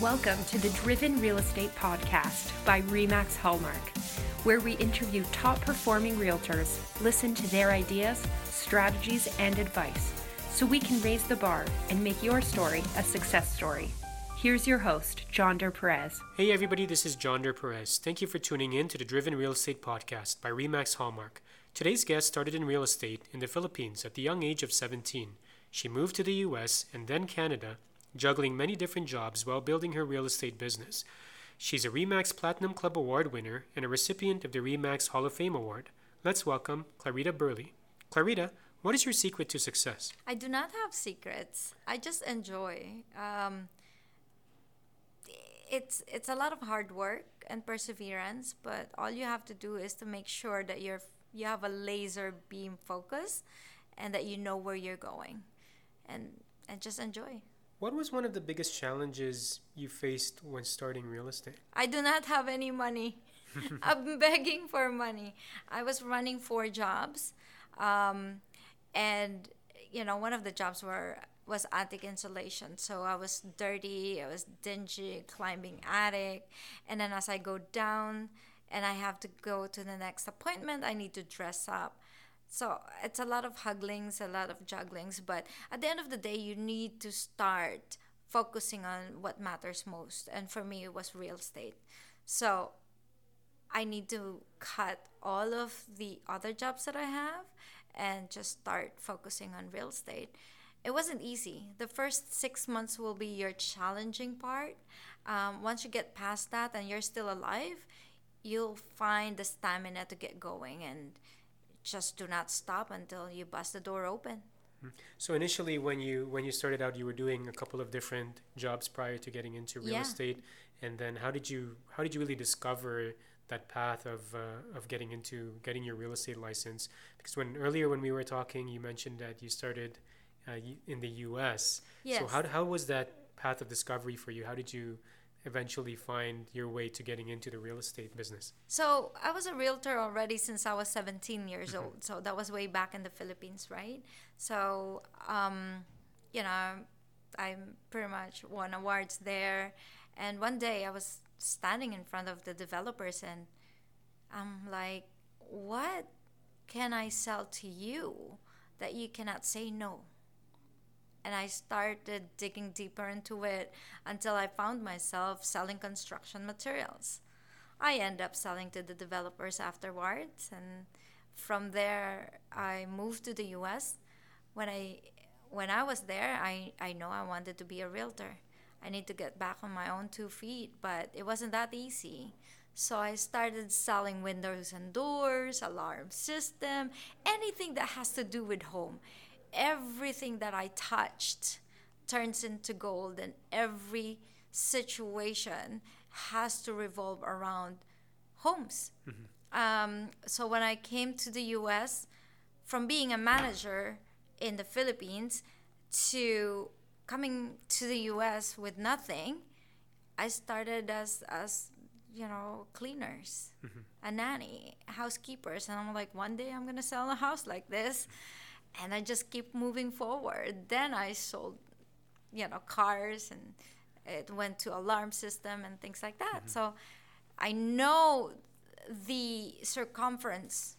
Welcome to the Driven Real Estate Podcast by REMAX Hallmark, where we interview top performing realtors, listen to their ideas, strategies, and advice so we can raise the bar and make your story a success story. Here's your host, John Der Perez. Hey everybody, this is John Der Perez. Thank you for tuning in to the Driven Real Estate Podcast by REMAX Hallmark. Today's guest started in real estate in the Philippines at the young age of 17. She moved to the US and then Canada juggling many different jobs while building her real estate business. She's a REMAX Platinum Club Award winner and a recipient of the REMAX Hall of Fame Award. Let's welcome Clarita Burley. Clarita, what is your secret to success? I do not have secrets. I just enjoy. Um, it's it's a lot of hard work and perseverance, but all you have to do is to make sure that you're you have a laser beam focus, and that you know where you're going, and and just enjoy. What was one of the biggest challenges you faced when starting real estate? I do not have any money. I'm begging for money. I was running four jobs, um, and you know one of the jobs were was attic insulation. So I was dirty, I was dingy, climbing attic, and then as I go down and I have to go to the next appointment, I need to dress up. So it's a lot of hugglings, a lot of jugglings, but at the end of the day, you need to start focusing on what matters most. And for me, it was real estate. So I need to cut all of the other jobs that I have and just start focusing on real estate. It wasn't easy. The first six months will be your challenging part. Um, once you get past that and you're still alive, you'll find the stamina to get going and just do not stop until you bust the door open. Hmm. So initially, when you when you started out, you were doing a couple of different jobs prior to getting into real Yeah. estate, and then how did you how did you really discover that path of uh, of getting into getting your real estate license? Because when earlier when we were talking, you mentioned that you started uh, in the U.S. Yes. So how how was that path of discovery for you? How did you eventually find your way to getting into the real estate business? So I was a realtor already since I was 17 years old. So that was way back in the Philippines, right? So, um, you know, I pretty much won awards there. And one day I was standing in front of the developers and I'm like, what can I sell to you that you cannot say no? And I started digging deeper into it until I found myself selling construction materials. I end up selling to the developers afterwards, and from there I moved to the U.S. When I when I was there, I I know I wanted to be a realtor. I need to get back on my own two feet, but it wasn't that easy. So I started selling windows and doors, alarm system, anything that has to do with home everything that I touched turns into gold, and every situation has to revolve around homes. Um, so when I came to the US, from being a manager in the Philippines to coming to the US with nothing, I started as as you know cleaners, a nanny, housekeepers, and I'm like, one day I'm gonna sell a house like this and I just keep moving forward. Then I sold, you know, cars and it went to alarm system and things like that. Mm-hmm. So I know the circumference.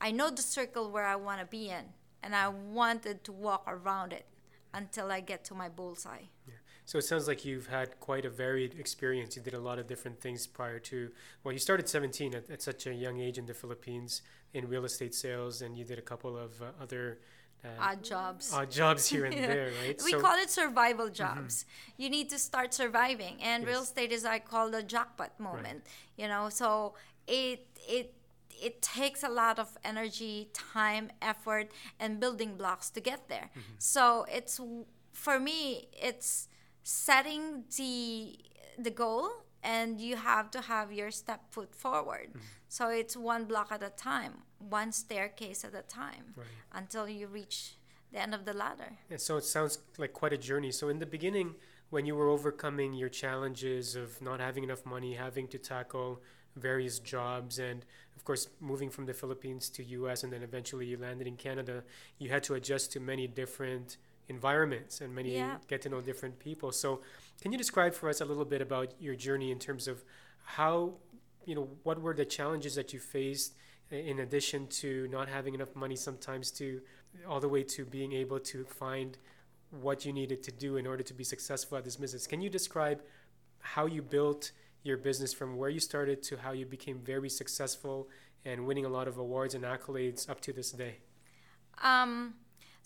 I know the circle where I want to be in, and I wanted to walk around it until I get to my bullseye. Yeah. So it sounds like you've had quite a varied experience. You did a lot of different things prior to. Well, you started 17 at, at such a young age in the Philippines in real estate sales, and you did a couple of uh, other uh, Odd jobs. odd jobs here and there, right? We so, call it survival jobs. You need to start surviving, and real estate is I call the jackpot moment. You know, so it it it takes a lot of energy, time, effort, and building blocks to get there. So it's for me, it's setting the the goal, and you have to have your step foot forward. Mm-hmm. So it's one block at a time, one staircase at a time, Right. until you reach the end of the ladder. And so it sounds like quite a journey. So in the beginning, when you were overcoming your challenges of not having enough money, having to tackle various jobs, and of course moving from the Philippines to U.S. and then eventually you landed in Canada, you had to adjust to many different environments and many Yeah. get to know different people. So, can you describe for us a little bit about your journey in terms of how, you know, what were the challenges that you faced in addition to not having enough money sometimes to all the way to being able to find what you needed to do in order to be successful at this business. Can you describe how you built your business from where you started to how you became very successful and winning a lot of awards and accolades up to this day? Um,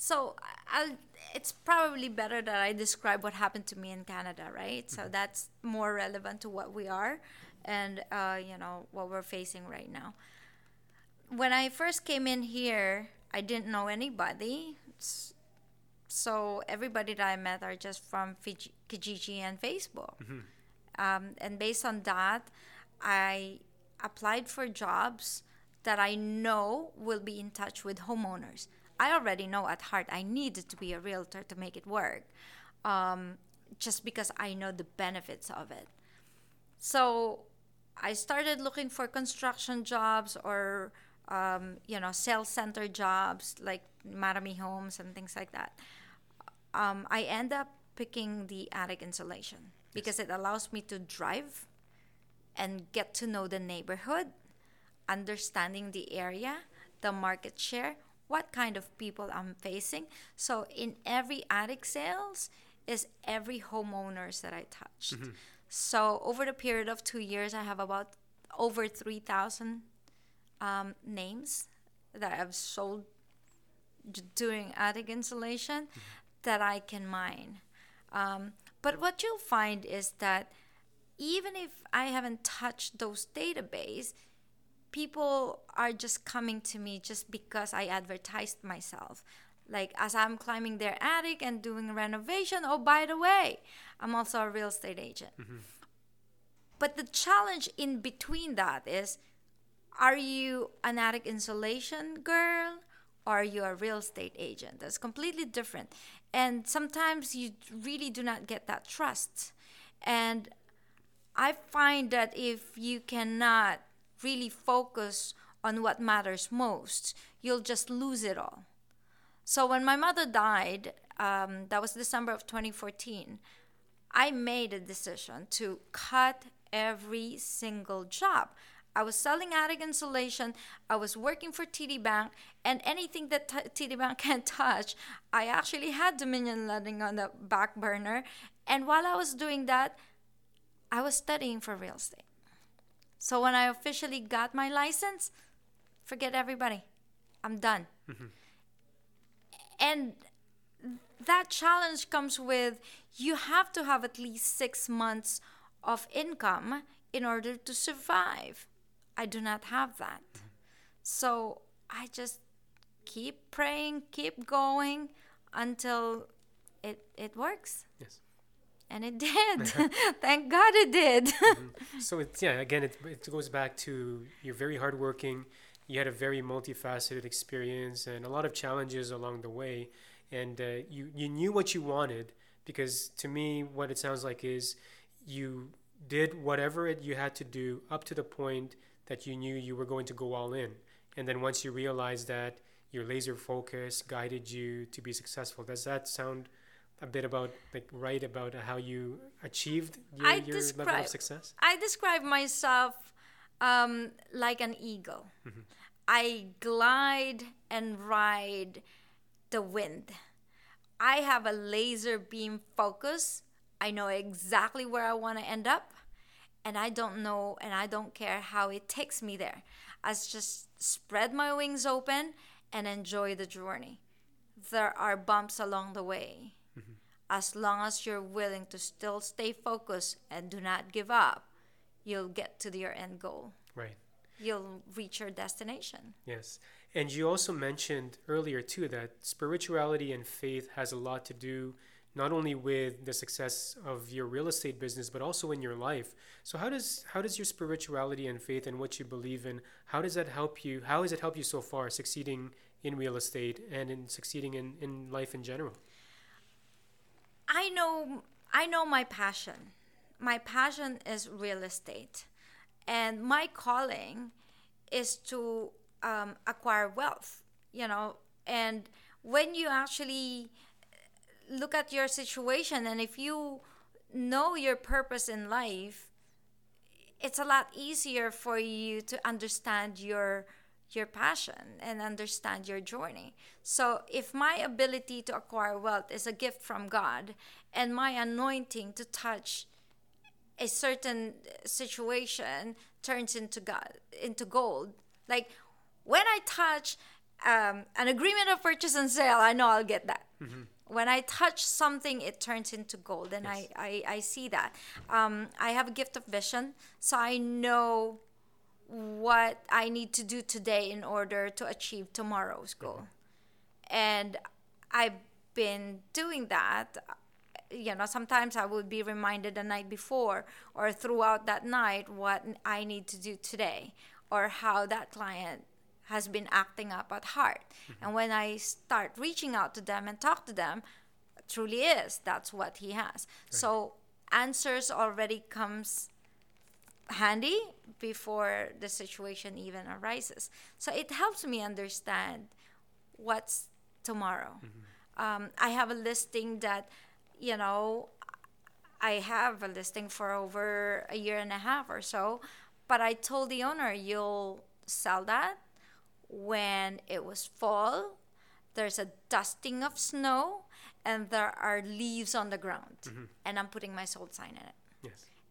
so I'll, it's probably better that I describe what happened to me in Canada, right? So that's more relevant to what we are and, uh, you know, what we're facing right now. When I first came in here, I didn't know anybody. So everybody that I met are just from Fiji, Kijiji and Facebook. Um, and based on that, I applied for jobs that I know will be in touch with homeowners. I already know at heart I needed to be a realtor to make it work, um, just because I know the benefits of it. So I started looking for construction jobs or um, you know sales center jobs like Mattamy Homes and things like that. Um, I end up picking the attic insulation because it allows me to drive and get to know the neighborhood, understanding the area, the market share, what kind of people I'm facing. So in every attic sales is every homeowners that I touched. So over the period of two years, I have about over three thousand um, names that I've sold d- doing attic insulation that I can mine. Um, but what you'll find is that even if I haven't touched those database, people are just coming to me just because I advertised myself. Like as I'm climbing their attic and doing renovation, oh by the way, I'm also a real estate agent. Mm-hmm. But the challenge in between that is are you an attic insulation girl or are you a real estate agent? That's completely different. And sometimes you really do not get that trust. And I find that if you cannot really focus on what matters most, you'll just lose it all. So when my mother died, um, that was December of 2014, I made a decision to cut every single job. I was selling attic insulation. I was working for TD Bank, and anything that t- TD Bank can touch, I actually had Dominion Lending on the back burner. And while I was doing that, I was studying for real estate. So when I officially got my license, forget everybody. I'm done. And that challenge comes with you have to have at least six months of income in order to survive. I do not have that. So I just keep praying, keep going until it, it works. Yes. And it did. Thank God it did. So it's yeah. Again, it, it goes back to you're very hardworking. You had a very multifaceted experience and a lot of challenges along the way, and uh, you you knew what you wanted because to me, what it sounds like is you did whatever it you had to do up to the point that you knew you were going to go all in, and then once you realized that your laser focus guided you to be successful. Does that sound a bit about like right about how you achieved your, your level of success? I describe myself um, like an eagle. I glide and ride the wind. I have a laser beam focus. I know exactly where I want to end up, and I don't know and I don't care how it takes me there. I just spread my wings open and enjoy the journey. There are bumps along the way. As long as you're willing to still stay focused and do not give up, you'll get to your end goal. Right. You'll reach your destination. Yes. And you also mentioned earlier too that spirituality and faith has a lot to do not only with the success of your real estate business but also in your life. So how does how does your spirituality and faith and what you believe in how does that help you how has it helped you so far succeeding in real estate and in succeeding in, in life in general? I know I know my passion. My passion is real estate. And my calling is to um, acquire wealth, you know. And when you actually look at your situation and if you know your purpose in life it's a lot easier for you to understand your your passion and understand your journey. So if my ability to acquire wealth is a gift from God and my anointing to touch a certain situation turns into God into gold, like when I touch um, an agreement of purchase and sale, I know I'll get that. Mm-hmm. When I touch something, it turns into gold, and yes. I, I, I see that. Um, I have a gift of vision, so I know what I need to do today in order to achieve tomorrow's goal. Mm-hmm. And I've been doing that. You know, sometimes I would be reminded the night before or throughout that night what I need to do today or how that client has been acting up at heart. Mm-hmm. And when I start reaching out to them and talk to them, truly is that's what he has. Right. So answers already comes handy before the situation even arises. So it helps me understand what's tomorrow. Mm-hmm. Um, I have a listing that, you know, I have a listing for over a year and a half or so, but I told the owner, you'll sell that when it was fall, there's a dusting of snow, and there are leaves on the ground, mm-hmm. and I'm putting my sold sign in it.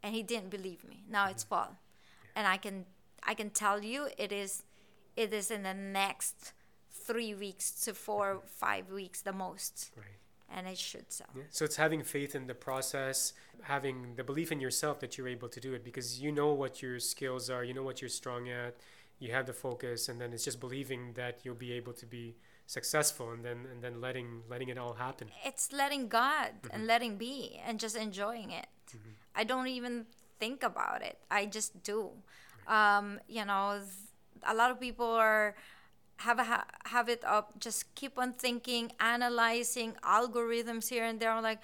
And he didn't believe me. Now mm-hmm. it's fall, yeah. and I can I can tell you it is it is in the next three weeks to four mm-hmm. five weeks the most. Right. And it should sell. Yeah. So it's having faith in the process, having the belief in yourself that you're able to do it because you know what your skills are, you know what you're strong at, you have the focus, and then it's just believing that you'll be able to be successful and then and then letting letting it all happen it's letting god mm-hmm. and letting be and just enjoying it mm-hmm. I don't even think about it. I just do. Um, you know, a lot of people are have a have it up. Just keep on thinking, analyzing algorithms here and there. I'm like,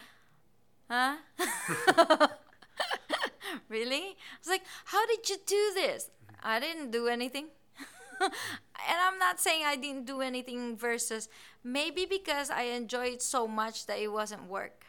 huh? really? I was like, how did you do this? I didn't do anything. and I'm not saying I didn't do anything versus maybe because I enjoyed so much that it wasn't work.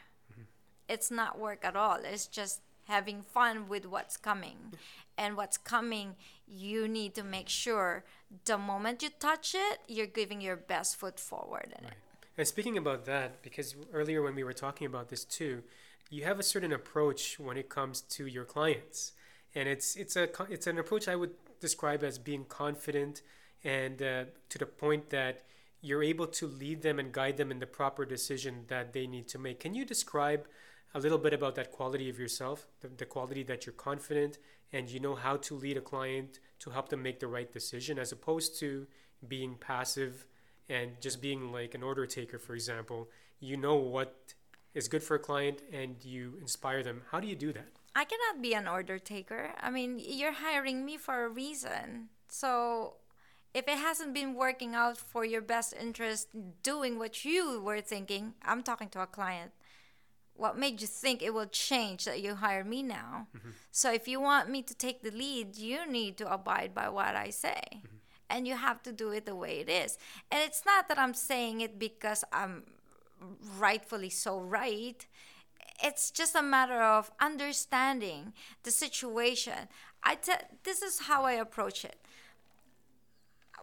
It's not work at all. It's just having fun with what's coming. And what's coming, you need to make sure the moment you touch it, you're giving your best foot forward in right. it. And speaking about that, because earlier when we were talking about this too, you have a certain approach when it comes to your clients, and it's it's a it's an approach I would describe as being confident and uh, to the point that you're able to lead them and guide them in the proper decision that they need to make. Can you describe a little bit about that quality of yourself, the, the quality that you're confident and you know how to lead a client to help them make the right decision as opposed to being passive and just being like an order taker, for example. You know what is good for a client and you inspire them. How do you do that? I cannot be an order taker. I mean, you're hiring me for a reason. So if it hasn't been working out for your best interest doing what you were thinking, I'm talking to a client what made you think it will change that you hire me now? Mm-hmm. So if you want me to take the lead, you need to abide by what I say. Mm-hmm. And you have to do it the way it is. And it's not that I'm saying it because I'm rightfully so right. It's just a matter of understanding the situation. I te- this is how I approach it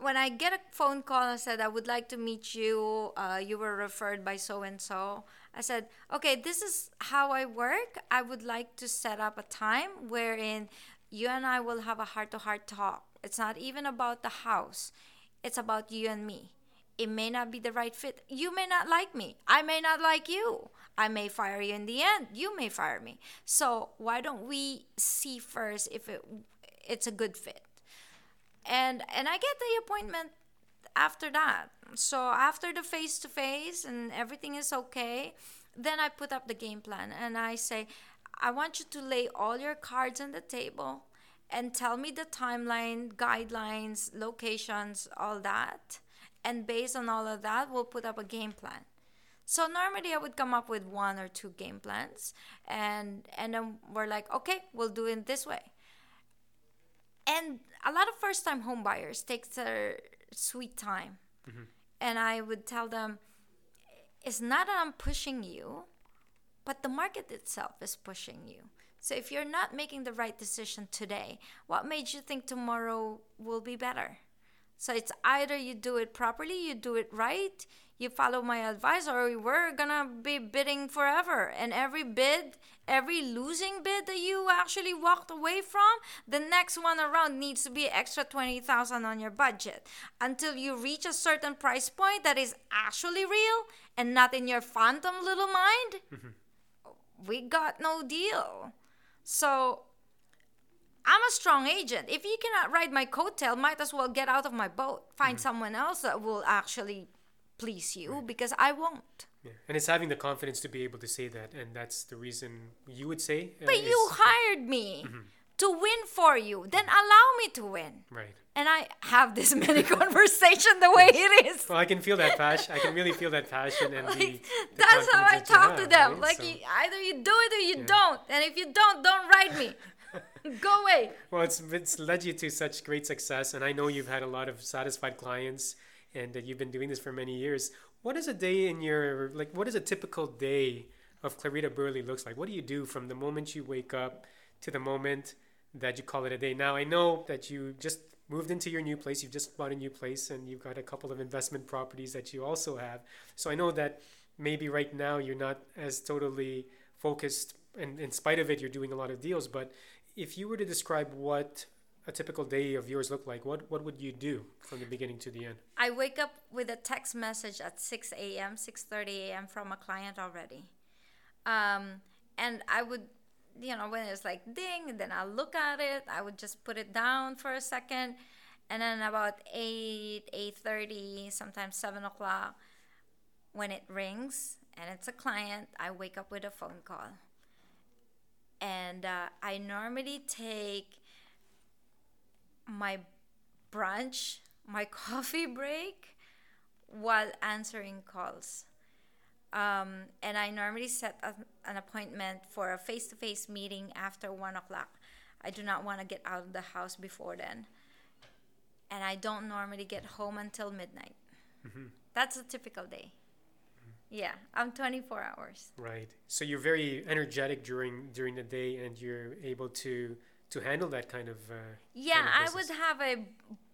when I get a phone call and said I would like to meet you, uh, you were referred by so and so. I said, okay, this is how I work. I would like to set up a time wherein you and I will have a heart to heart talk. It's not even about the house, it's about you and me. It may not be the right fit. You may not like me. I may not like you. I may fire you in the end. You may fire me. So why don't we see first if it it's a good fit? And and I get the appointment after that. So after the face to face and everything is okay, then I put up the game plan and I say, I want you to lay all your cards on the table and tell me the timeline, guidelines, locations, all that. And based on all of that, we'll put up a game plan. So normally I would come up with one or two game plans and and then we're like, okay, we'll do it this way. And a lot of first time home buyers take their sweet time. Mm-hmm. And I would tell them it's not that I'm pushing you, but the market itself is pushing you. So if you're not making the right decision today, what made you think tomorrow will be better? So it's either you do it properly, you do it right, you follow my advice, or we're gonna be bidding forever. And every bid, every losing bid that you actually walked away from, the next one around needs to be extra 20,000 on your budget until you reach a certain price point that is actually real and not in your phantom little mind. Mm-hmm. We got no deal. So I'm a strong agent. If you cannot ride my coattail, might as well get out of my boat. Find mm-hmm. someone else that will actually please you right. because I won't. Yeah. And it's having the confidence to be able to say that, and that's the reason you would say. Uh, but you hired me mm-hmm. to win for you. Then allow me to win. Right. And I have this many conversation the way it is. Well, I can feel that passion. I can really feel that passion and like, the, the That's how I talk to them. Right? Like so, you, either you do it or you yeah. don't, and if you don't, don't write me. Go away. Well, it's it's led you to such great success, and I know you've had a lot of satisfied clients, and that you've been doing this for many years. What is a day in your like? What is a typical day of Clarita Burley looks like? What do you do from the moment you wake up to the moment that you call it a day? Now, I know that you just moved into your new place. You've just bought a new place, and you've got a couple of investment properties that you also have. So I know that maybe right now you're not as totally focused and in spite of it you're doing a lot of deals but if you were to describe what a typical day of yours look like, what what would you do from the beginning to the end? I wake up with a text message at 6 a.m., 6:30 a.m. from a client already, um, and I would, you know, when it's like ding, then I'll look at it. I would just put it down for a second, and then about 8, 8:30, sometimes 7 o'clock, when it rings and it's a client, I wake up with a phone call and uh, I normally take my brunch, my coffee break while answering calls. Um, and I normally set a, an appointment for a face to face meeting after one o'clock. I do not want to get out of the house before then. And I don't normally get home until midnight. Mm-hmm. That's a typical day. Yeah, I'm 24 hours. Right. So you're very energetic during during the day, and you're able to to handle that kind of. Uh, yeah, kind of I would have a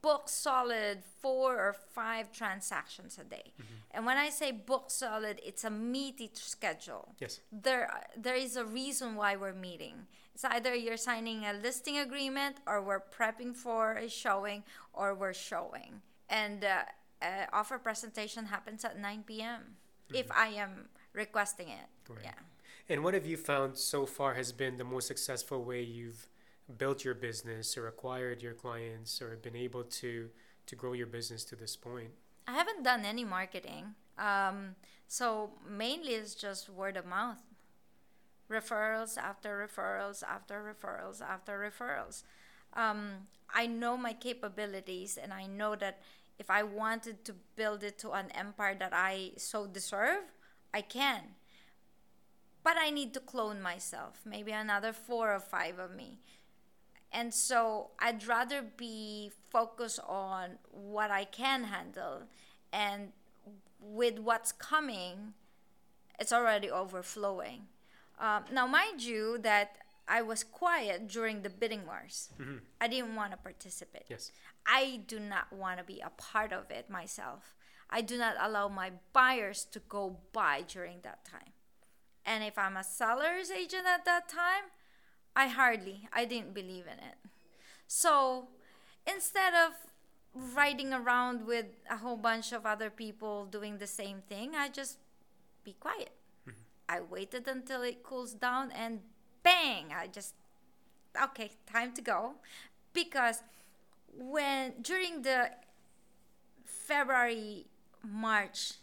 book solid four or five transactions a day, mm-hmm. and when I say book solid, it's a meaty schedule. Yes. There, there is a reason why we're meeting. It's either you're signing a listing agreement, or we're prepping for a showing, or we're showing, and uh, uh, offer presentation happens at 9 p.m mm-hmm. if I am requesting it. Yeah. And what have you found so far has been the most successful way you've built your business or acquired your clients or been able to to grow your business to this point? I haven't done any marketing. Um, so mainly it's just word of mouth. Referrals after referrals after referrals after referrals. Um, I know my capabilities and I know that if I wanted to build it to an empire that I so deserve, I can. But I need to clone myself, maybe another four or five of me. And so I'd rather be focused on what I can handle. And with what's coming, it's already overflowing. Um, now, mind you, that I was quiet during the bidding wars. Mm-hmm. I didn't want to participate. Yes. I do not want to be a part of it myself. I do not allow my buyers to go buy during that time. And if I'm a seller's agent at that time, I hardly, I didn't believe in it. So instead of riding around with a whole bunch of other people doing the same thing, I just be quiet. Mm-hmm. I waited until it cools down and bang, I just, okay, time to go. Because when during the February, March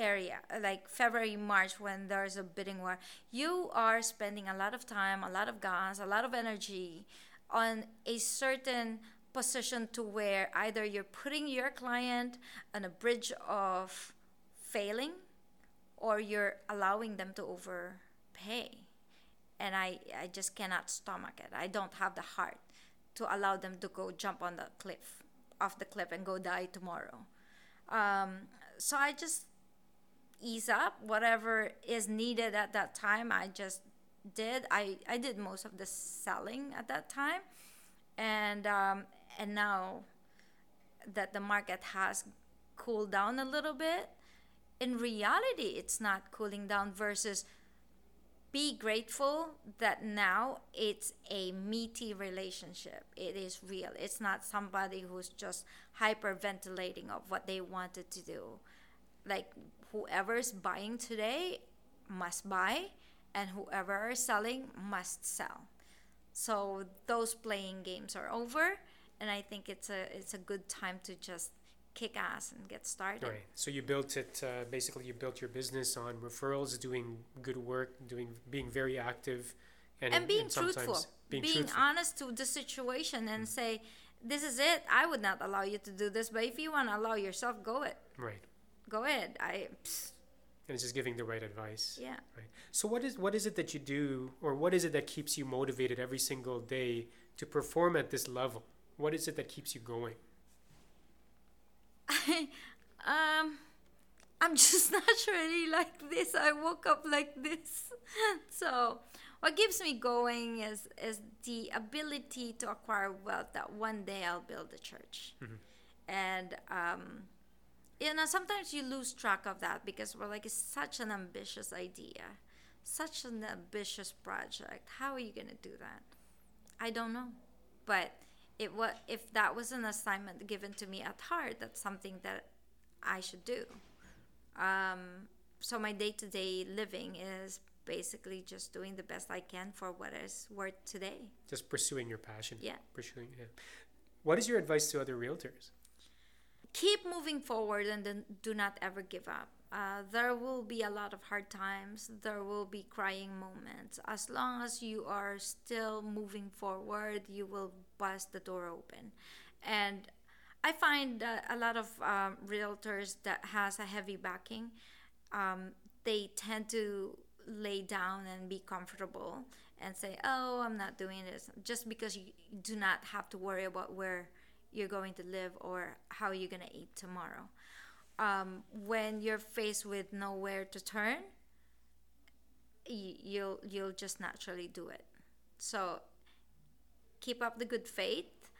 area, like February, March, when there's a bidding war, you are spending a lot of time, a lot of gas, a lot of energy on a certain position to where either you're putting your client on a bridge of failing or you're allowing them to overpay and I, I just cannot stomach it. I don't have the heart to allow them to go jump on the cliff, off the cliff, and go die tomorrow. Um, so I just ease up whatever is needed at that time i just did i i did most of the selling at that time and um, and now that the market has cooled down a little bit in reality it's not cooling down versus be grateful that now it's a meaty relationship. It is real. It's not somebody who's just hyperventilating of what they wanted to do. Like whoever's buying today must buy, and whoever is selling must sell. So those playing games are over, and I think it's a it's a good time to just kick ass and get started. Right. So you built it. Uh, basically, you built your business on referrals, doing good work, doing being very active, and, and being and truthful, being, being truthful. honest to the situation, and mm-hmm. say, "This is it. I would not allow you to do this, but if you want to allow yourself, go it. Right. Go ahead. I." Psst. And it's just giving the right advice. Yeah. Right. So what is what is it that you do, or what is it that keeps you motivated every single day to perform at this level? What is it that keeps you going? I, um, I'm just naturally like this. I woke up like this. so, what keeps me going is is the ability to acquire wealth. That one day I'll build a church, mm-hmm. and um, you know sometimes you lose track of that because we're like it's such an ambitious idea, such an ambitious project. How are you gonna do that? I don't know, but it was if that was an assignment given to me at heart that's something that i should do. Um, so my day-to-day living is basically just doing the best i can for what is worth today. Just pursuing your passion. Yeah. Pursuing it. What is your advice to other realtors keep moving forward and then do not ever give up uh, there will be a lot of hard times. There will be crying moments. As long as you are still moving forward, you will bust the door open. And I find that a lot of um, realtors that has a heavy backing, um, they tend to lay down and be comfortable and say, "Oh, I'm not doing this," just because you do not have to worry about where you're going to live or how you're gonna eat tomorrow um, when you're faced with nowhere to turn, you'll you'll just naturally do it. So keep up the good faith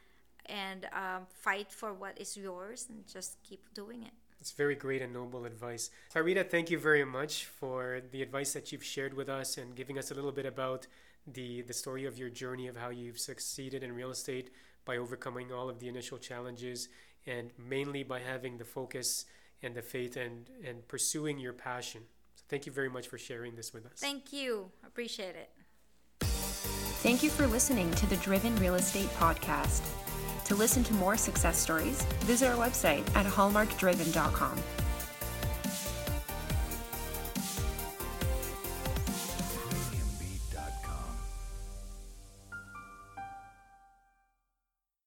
and um, fight for what is yours, and just keep doing it. It's very great and noble advice. Clarita, thank you very much for the advice that you've shared with us and giving us a little bit about the the story of your journey of how you've succeeded in real estate by overcoming all of the initial challenges and mainly by having the focus and the faith and, and pursuing your passion. So thank you very much for sharing this with us. Thank you. Appreciate it. Thank you for listening to the Driven Real Estate Podcast. To listen to more success stories, visit our website at hallmarkdriven.com.